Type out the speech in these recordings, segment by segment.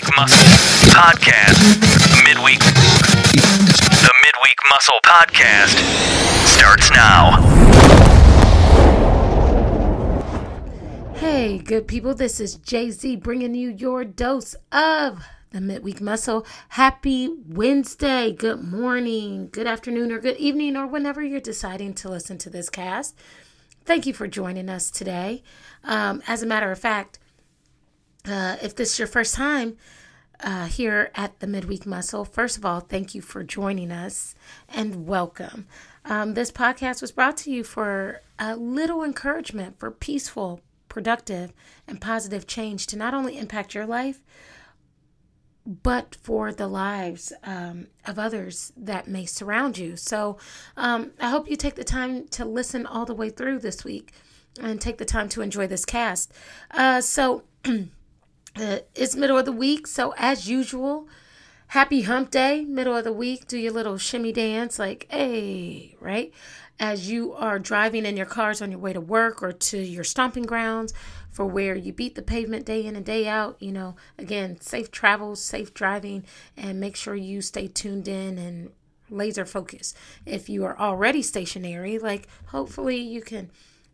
Midweek Muscle Podcast. Midweek. The Midweek Muscle Podcast starts now. Hey, good people, this is Jay Z bringing you your dose of the Midweek Muscle. Happy Wednesday. Good morning, good afternoon, or good evening, or whenever you're deciding to listen to this cast. Thank you for joining us today. Um, as a matter of fact, uh, if this is your first time uh, here at the Midweek Muscle, first of all, thank you for joining us and welcome. Um, this podcast was brought to you for a little encouragement for peaceful, productive, and positive change to not only impact your life, but for the lives um, of others that may surround you. So um, I hope you take the time to listen all the way through this week and take the time to enjoy this cast. Uh, so uh, it's middle of the week. So as usual, happy hump day, middle of the week. Do your little shimmy dance, like, hey, right? As you are driving in your cars on your way to work or to your stomping grounds for where you beat the pavement day in and day out. You know, again, safe travels, safe driving, and make sure you stay tuned in and laser focus. If you are already stationary, like hopefully you can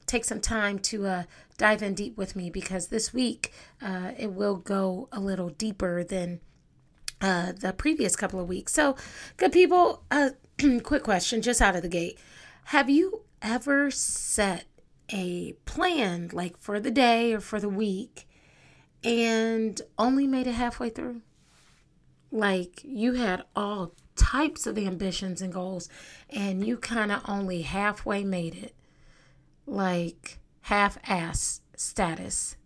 take some time to uh, dive in deep with me because this week uh, it will go a little deeper than uh, the previous couple of weeks. So, good people, uh, quick question just out of the gate. Have you ever set a plan like for the day or for the week and only made it halfway through? Like you had all types of ambitions and goals and you kind of only halfway made it. Like half ass status.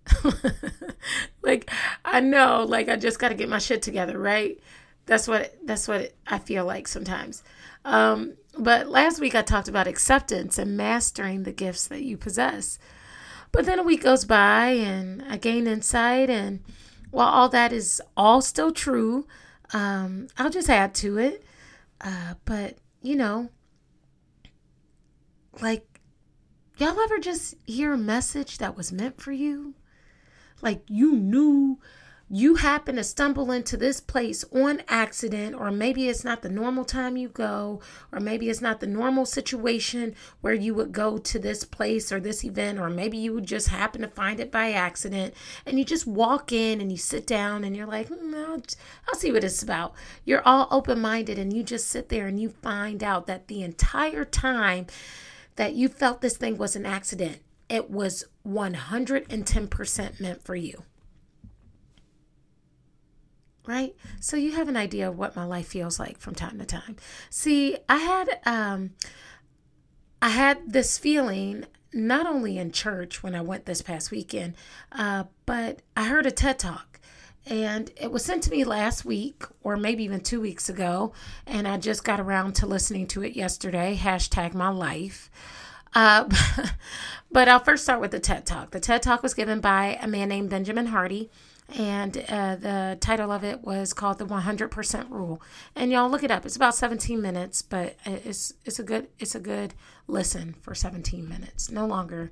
like I know like I just got to get my shit together, right? That's what that's what I feel like sometimes. Um, but last week I talked about acceptance and mastering the gifts that you possess. But then a week goes by and I gain insight, and while all that is all still true, um, I'll just add to it. Uh, but you know, like, y'all ever just hear a message that was meant for you? Like you knew you happen to stumble into this place on accident, or maybe it's not the normal time you go, or maybe it's not the normal situation where you would go to this place or this event, or maybe you would just happen to find it by accident, and you just walk in and you sit down and you're like, mm, I'll, I'll see what it's about. You're all open minded, and you just sit there and you find out that the entire time that you felt this thing was an accident, it was 110% meant for you right? So you have an idea of what my life feels like from time to time. See, I had um I had this feeling not only in church when I went this past weekend, uh, but I heard a TED talk and it was sent to me last week or maybe even two weeks ago and i just got around to listening to it yesterday. Hashtag my life. Uh, but i'll first start with the ted talk. The ted talk was given by a man named benjamin hardy and uh, the title of it was called the 100% rule. And y'all look it up. It's about 17 minutes but it's it's a good it's a good listen for 17 minutes. No longer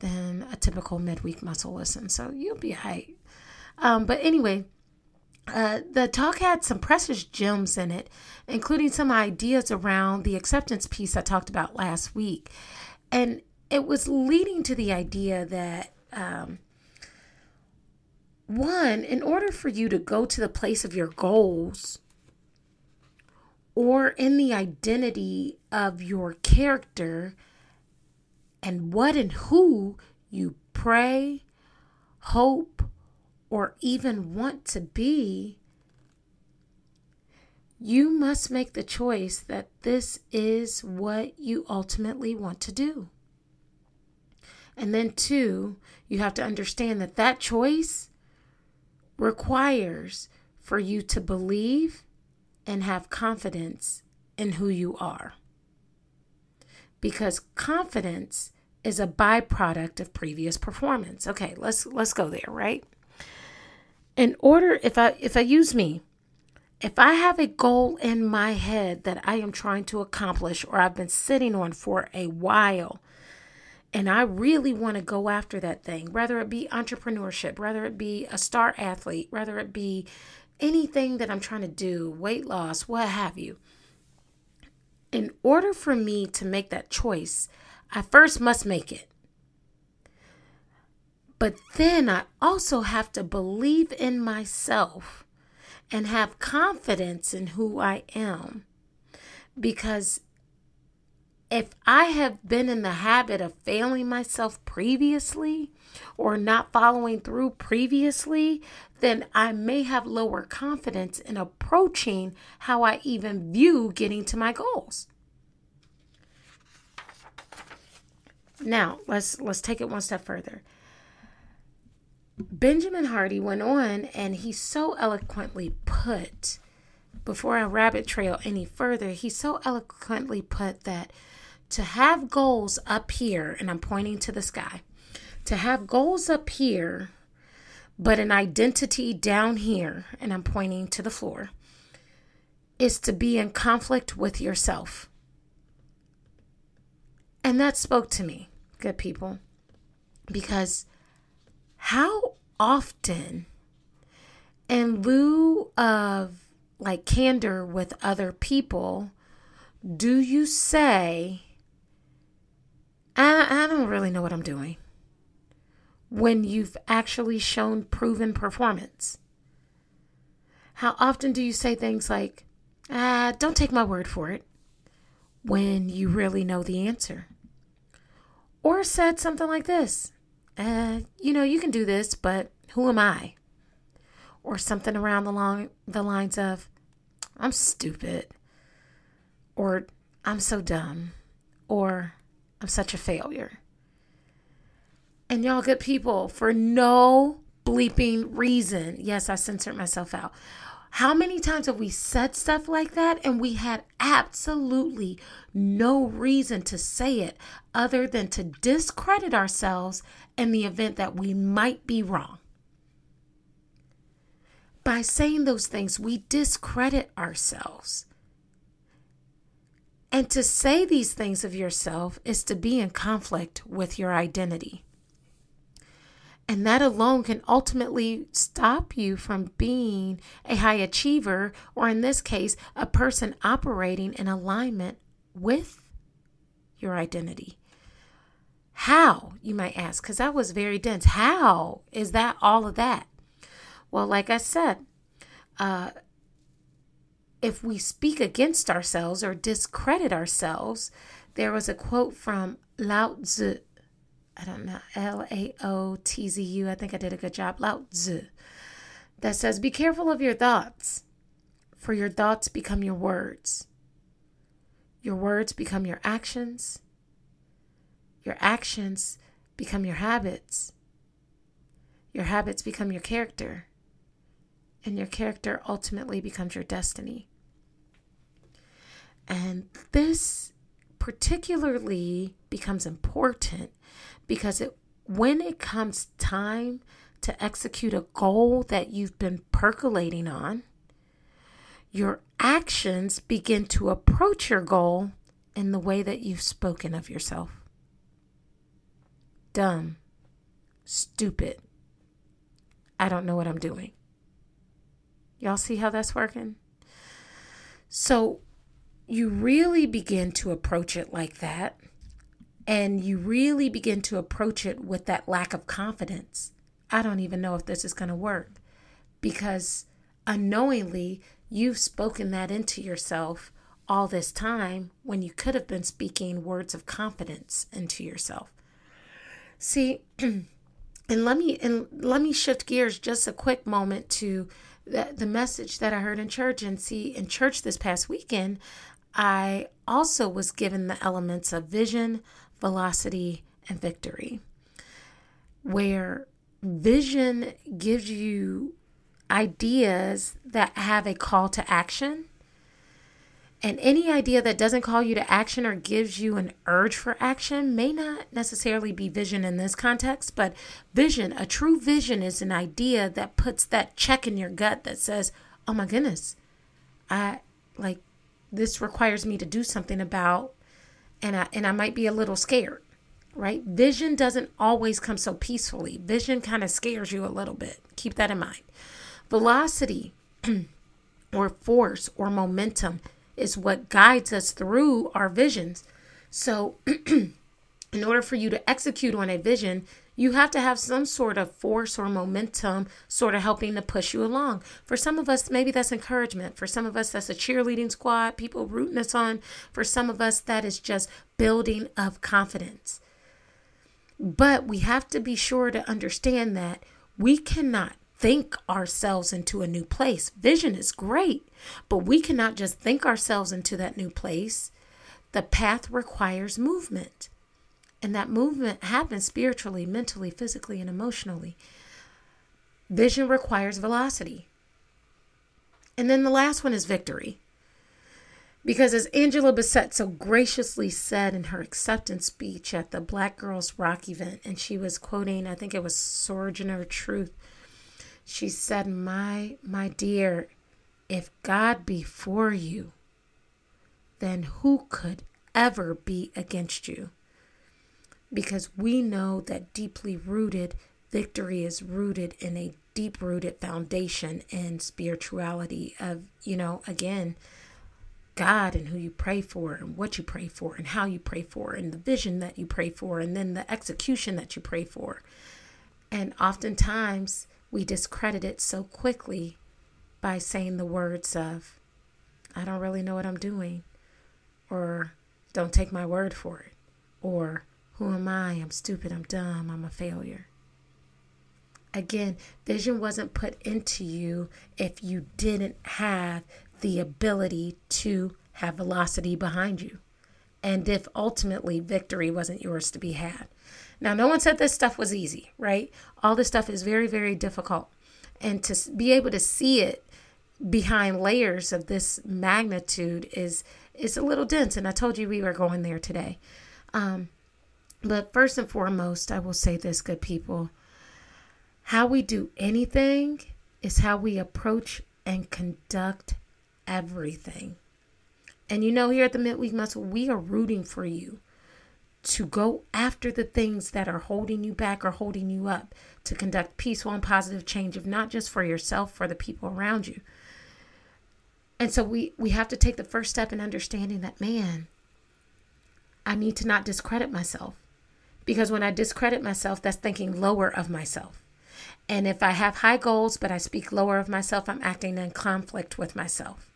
than a typical midweek muscle listen so you'll be hype um, but anyway uh, the talk had some precious gems in it including some ideas around the acceptance piece i talked about last week. And it was leading to the idea that um, one, in order for you to go to the place of your goals or in the identity of your character and what and who you pray, hope, or even want to be, you must make the choice that this is what you ultimately want to do. And then, two, you have to understand that that choice requires for you to believe and have confidence in who you are. Because confidence is a byproduct of previous performance. Okay, let's let's go there, right? In order if I if I use me, if I have a goal in my head that I am trying to accomplish or I've been sitting on for a while, and I really want to go after that thing, whether it be entrepreneurship, whether it be a star athlete, whether it be anything that I'm trying to do, weight loss, what have you. In order for me to make that choice, I first must make it. But then I also have to believe in myself and have confidence in who I am. Because if I have been in the habit of failing myself previously or not following through previously, then I may have lower confidence in approaching how I even view getting to my goals. Now, let's let's take it one step further. Benjamin Hardy went on and he so eloquently put before I rabbit trail any further, he so eloquently put that to have goals up here, and I'm pointing to the sky, to have goals up here, but an identity down here, and I'm pointing to the floor, is to be in conflict with yourself. And that spoke to me, good people, because how often, in lieu of like candor with other people, do you say, I, I don't really know what I'm doing. When you've actually shown proven performance. How often do you say things like, ah, don't take my word for it, when you really know the answer? Or said something like this, uh, you know, you can do this, but who am I? Or something around the long the lines of, I'm stupid. Or I'm so dumb. Or I'm such a failure. And y'all good people, for no bleeping reason, yes, I censored myself out. How many times have we said stuff like that and we had absolutely no reason to say it other than to discredit ourselves in the event that we might be wrong? By saying those things, we discredit ourselves. And to say these things of yourself is to be in conflict with your identity. And that alone can ultimately stop you from being a high achiever, or in this case, a person operating in alignment with your identity. How, you might ask, because that was very dense. How is that all of that? Well, like I said, uh, if we speak against ourselves or discredit ourselves, there was a quote from Lao Tzu. I don't know, L A O T Z U. I think I did a good job. Lao Tzu. That says, Be careful of your thoughts, for your thoughts become your words. Your words become your actions. Your actions become your habits. Your habits become your character and your character ultimately becomes your destiny. And this particularly becomes important because it when it comes time to execute a goal that you've been percolating on, your actions begin to approach your goal in the way that you've spoken of yourself. Dumb, stupid, I don't know what I'm doing. Y'all see how that's working? So you really begin to approach it like that. And you really begin to approach it with that lack of confidence. I don't even know if this is going to work because unknowingly you've spoken that into yourself all this time when you could have been speaking words of confidence into yourself. See, and let me and let me shift gears just a quick moment to the, the message that I heard in church. And see, in church this past weekend, I also was given the elements of vision, velocity, and victory, where vision gives you ideas that have a call to action and any idea that doesn't call you to action or gives you an urge for action may not necessarily be vision in this context, but vision, a true vision, is an idea that puts that check in your gut that says, oh my goodness, I like this requires me to do something about, and I, and I might be a little scared. right? Vision doesn't always come so peacefully. Vision kind of scares you a little bit. Keep that in mind. Velocity or force or momentum is what guides us through our visions. So, in order for you to execute on a vision, you have to have some sort of force or momentum sort of helping to push you along. For some of us, maybe that's encouragement. For some of us, that's a cheerleading squad, people rooting us on. For some of us, that is just building of confidence. But we have to be sure to understand that we cannot think ourselves into a new place. Vision is great, but we cannot just think ourselves into that new place. The path requires movement. And that movement happens spiritually, mentally, physically, and emotionally. Vision requires velocity. And then the last one is victory. Because as Angela Bassett so graciously said in her acceptance speech at the Black Girls Rock event, and she was quoting, I think it was Sojourner Truth, she said, My my dear, if God be for you, then who could ever be against you? Because we know that deeply rooted victory is rooted in a deep rooted foundation in spirituality of, you know, again, God and who you pray for and what you pray for and how you pray for and the vision that you pray for and then the execution that you pray for. And oftentimes we discredit it so quickly by saying the words of, I don't really know what I'm doing, or don't take my word for it, or who am I? I'm stupid. I'm dumb. I'm a failure. Again, vision wasn't put into you if you didn't have the ability to have velocity behind you. And if ultimately victory wasn't yours to be had. Now, no one said this stuff was easy, right? All this stuff is very, very difficult. And to be able to see it behind layers of this magnitude is is a little dense. And I told you we were going there today. Um, but first and foremost, I will say this, good people. How we do anything is how we approach and conduct everything. And you know, here at the Midweek Muscle, we are rooting for you to go after the things that are holding you back or holding you up, to conduct peaceful and positive change, of not just for yourself, for the people around you. And so we we have to take the first step in understanding that man, I need to not discredit myself. Because when I discredit myself, that's thinking lower of myself. And if I have high goals, but I speak lower of myself, I'm acting in conflict with myself.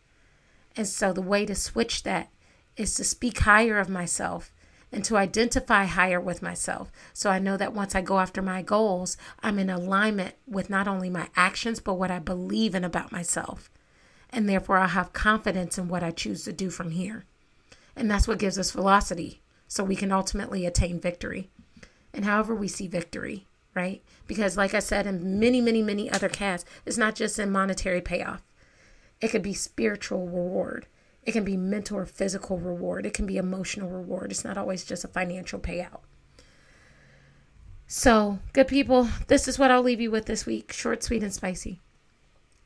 And so the way to switch that is to speak higher of myself and to identify higher with myself. So I know that once I go after my goals, I'm in alignment with not only my actions, but what I believe in about myself. And therefore, I'll have confidence in what I choose to do from here. And that's what gives us velocity so we can ultimately attain victory and however we see victory, right? Because, like I said, in many, many, many other casts, it's not just in monetary payoff, it could be spiritual reward. It can be mental or physical reward. It can be emotional reward. It's not always just a financial payout. So, good people, this is what I'll leave you with this week short, sweet, and spicy.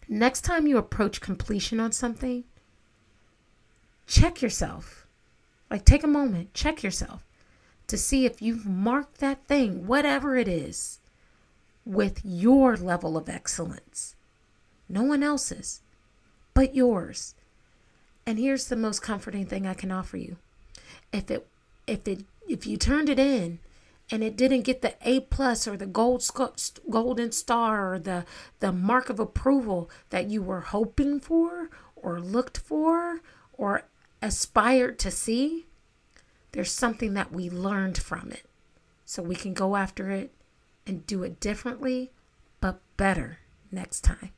Next time you approach completion on something, check yourself. Like, take a moment, check yourself to see if you've marked that thing, whatever it is, with your level of excellence. No one else's, but yours. And here's the most comforting thing I can offer you. If it if it if you turned it in and it didn't get the A plus or the gold golden star or the the mark of approval that you were hoping for or looked for or aspired to see, there's something that we learned from it. So we can go after it and do it differently, but better next time.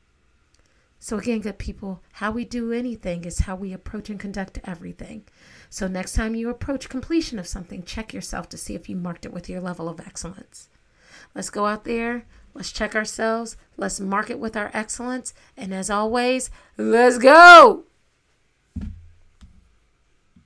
So, again, good people, how we do anything is how we approach and conduct everything. So, next time you approach completion of something, check yourself to see if you marked it with your level of excellence. Let's go out there, let's check ourselves, let's mark it with our excellence, and as always, let's go!